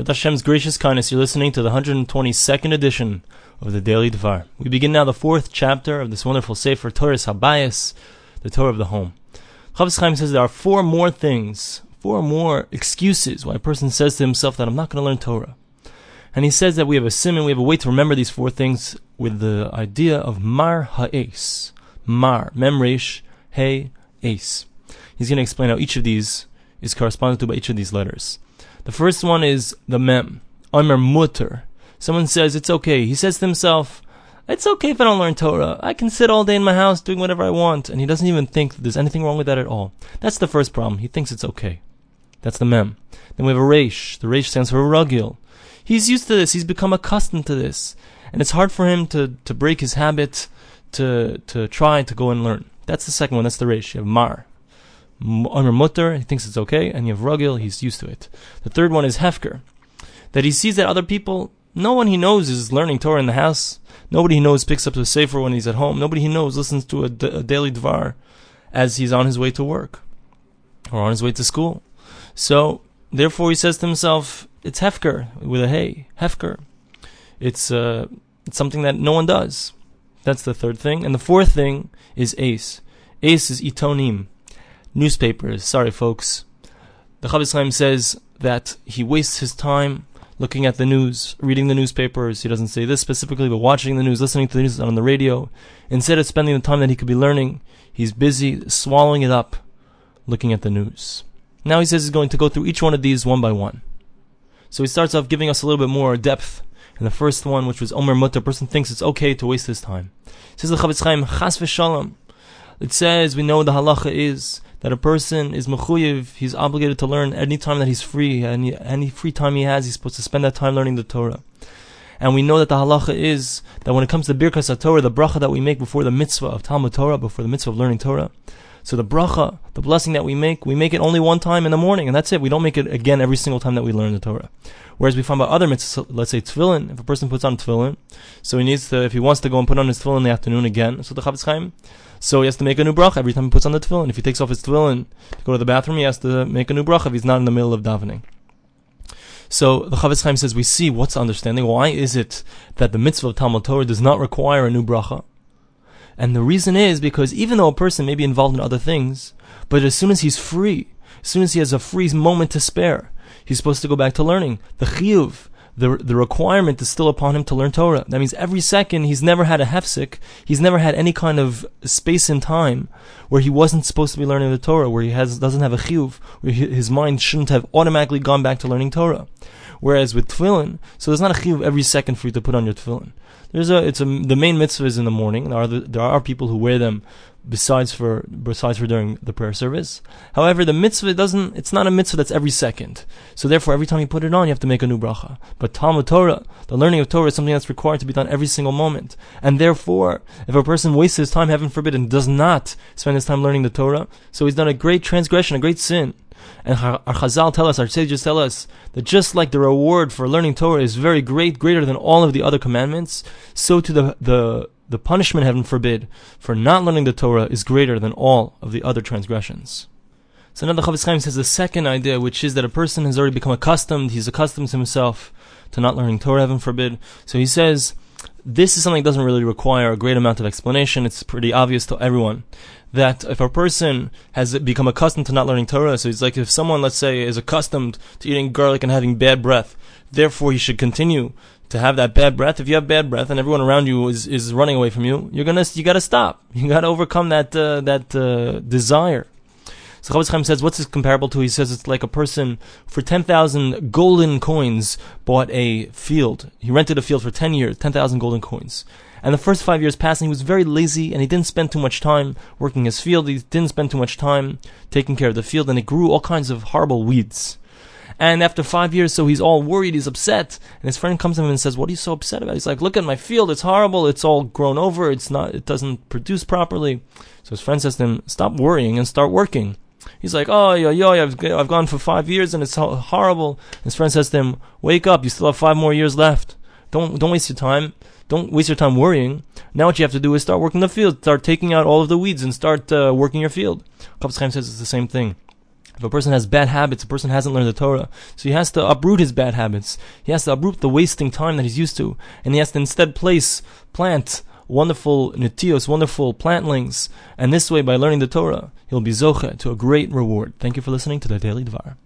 With Hashem's gracious kindness, you're listening to the 122nd edition of the Daily Dvar. We begin now the fourth chapter of this wonderful Sefer Torah Habayis, the Torah of the Home. Chofetz Chaim says there are four more things, four more excuses why a person says to himself that I'm not going to learn Torah. And he says that we have a simon, we have a way to remember these four things with the idea of Mar Ha'es. Mar, Memresh, He, Ace. He's going to explain how each of these is corresponded to by each of these letters. The first one is the mem. Omer mutar. Someone says it's okay. He says to himself, it's okay if I don't learn Torah. I can sit all day in my house doing whatever I want. And he doesn't even think there's anything wrong with that at all. That's the first problem. He thinks it's okay. That's the mem. Then we have a resh. The resh stands for ragil. He's used to this. He's become accustomed to this. And it's hard for him to, to break his habit to, to try to go and learn. That's the second one. That's the resh. You have mar. Omer mutar, he thinks it's okay, and you have rugil, he's used to it. The third one is hefker, that he sees that other people, no one he knows is learning Torah in the house. Nobody he knows picks up the sefer when he's at home. Nobody he knows listens to a, d- a daily dvar as he's on his way to work or on his way to school. So therefore, he says to himself, "It's hefker with a hey, hefker. It's uh, it's something that no one does." That's the third thing, and the fourth thing is ace. Ace is itonim newspapers. Sorry, folks. The Chofetz Chaim says that he wastes his time looking at the news, reading the newspapers. He doesn't say this specifically, but watching the news, listening to the news on the radio. Instead of spending the time that he could be learning, he's busy swallowing it up, looking at the news. Now he says he's going to go through each one of these one by one. So he starts off giving us a little bit more depth. In the first one, which was Omer Mutta, a person thinks it's okay to waste his time. Says the Chofetz Chaim, Chas v'shalom. It says, we know the halacha is that a person is mechuyev, he's obligated to learn any time that he's free, any, any free time he has, he's supposed to spend that time learning the Torah. And we know that the halacha is that when it comes to Birkas Torah, the bracha that we make before the mitzvah of Talmud Torah, before the mitzvah of learning Torah, so the bracha, the blessing that we make, we make it only one time in the morning, and that's it. We don't make it again every single time that we learn the Torah. Whereas we find about other mitzvahs, let's say tefillin, if a person puts on tefillin, so he needs to, if he wants to go and put on his tefillin in the afternoon again, so the Chofetz Chaim so he has to make a new bracha every time he puts on the tefillin. If he takes off his tefillin to go to the bathroom, he has to make a new bracha if he's not in the middle of davening. So the Chofetz Chaim says we see what's understanding. Why is it that the mitzvah of Talmud Torah does not require a new bracha? And the reason is because even though a person may be involved in other things, but as soon as he's free, as soon as he has a free moment to spare, he's supposed to go back to learning. The chiyuv, the the requirement is still upon him to learn Torah. That means every second he's never had a hefsik, he's never had any kind of space in time where he wasn't supposed to be learning the Torah, where he has doesn't have a chiyuv, where he, his mind shouldn't have automatically gone back to learning Torah. Whereas with tefillin, so there's not a chiyuv every second for you to put on your tefillin. There's a it's a the main mitzvah is in the morning. There are the, there are people who wear them besides for besides for during the prayer service. However, the mitzvah doesn't it's not a mitzvah that's every second. So therefore every time you put it on you have to make a new bracha. But Talmud Torah, the learning of Torah is something that's required to be done every single moment. And therefore, if a person wastes his time, heaven forbid, and does not spend his time learning the Torah, so he's done a great transgression, a great sin. And our Chazal tell us, our sages tell us, that just like the reward for learning Torah is very great, greater than all of the other commandments, so to the, the, the punishment, heaven forbid, for not learning the Torah is greater than all of the other transgressions. So now the Chofetz Chaim says the second idea, which is that a person has already become accustomed, he's accustomed himself to not learning Torah, heaven forbid. So he says, this is something that doesn't really require a great amount of explanation. It's pretty obvious to everyone that if a person has become accustomed to not learning Torah, so it's like if someone, let's say, is accustomed to eating garlic and having bad breath, therefore he should continue to have that bad breath. If you have bad breath and everyone around you is, is running away from you, you're gonna you gotta stop. You gotta overcome that uh, that uh, desire. So Chofetz Chaim says, what's this comparable to? He says it's like a person for 10,000 golden coins bought a field. He rented a field for 10 years, 10,000 golden coins. And the first five years passing, he was very lazy and he didn't spend too much time working his field. He didn't spend too much time taking care of the field and it grew all kinds of horrible weeds. And after five years, so he's all worried, he's upset. And his friend comes to him and says, What are you so upset about? He's like, Look at my field, it's horrible, it's all grown over, it's not, it doesn't produce properly. So his friend says to him, Stop worrying and start working. He's like, oh, yo, yo, I've, I've gone for five years and it's horrible. His friend says to him, wake up, you still have five more years left. Don't, don't waste your time. Don't waste your time worrying. Now what you have to do is start working the field, start taking out all of the weeds and start uh, working your field. Chaim says it's the same thing. If a person has bad habits, a person hasn't learned the Torah. So he has to uproot his bad habits. He has to uproot the wasting time that he's used to. And he has to instead place, plant wonderful netios, wonderful plantlings. And this way, by learning the Torah, he'll be zoche to a great reward. Thank you for listening to the Daily Dvar.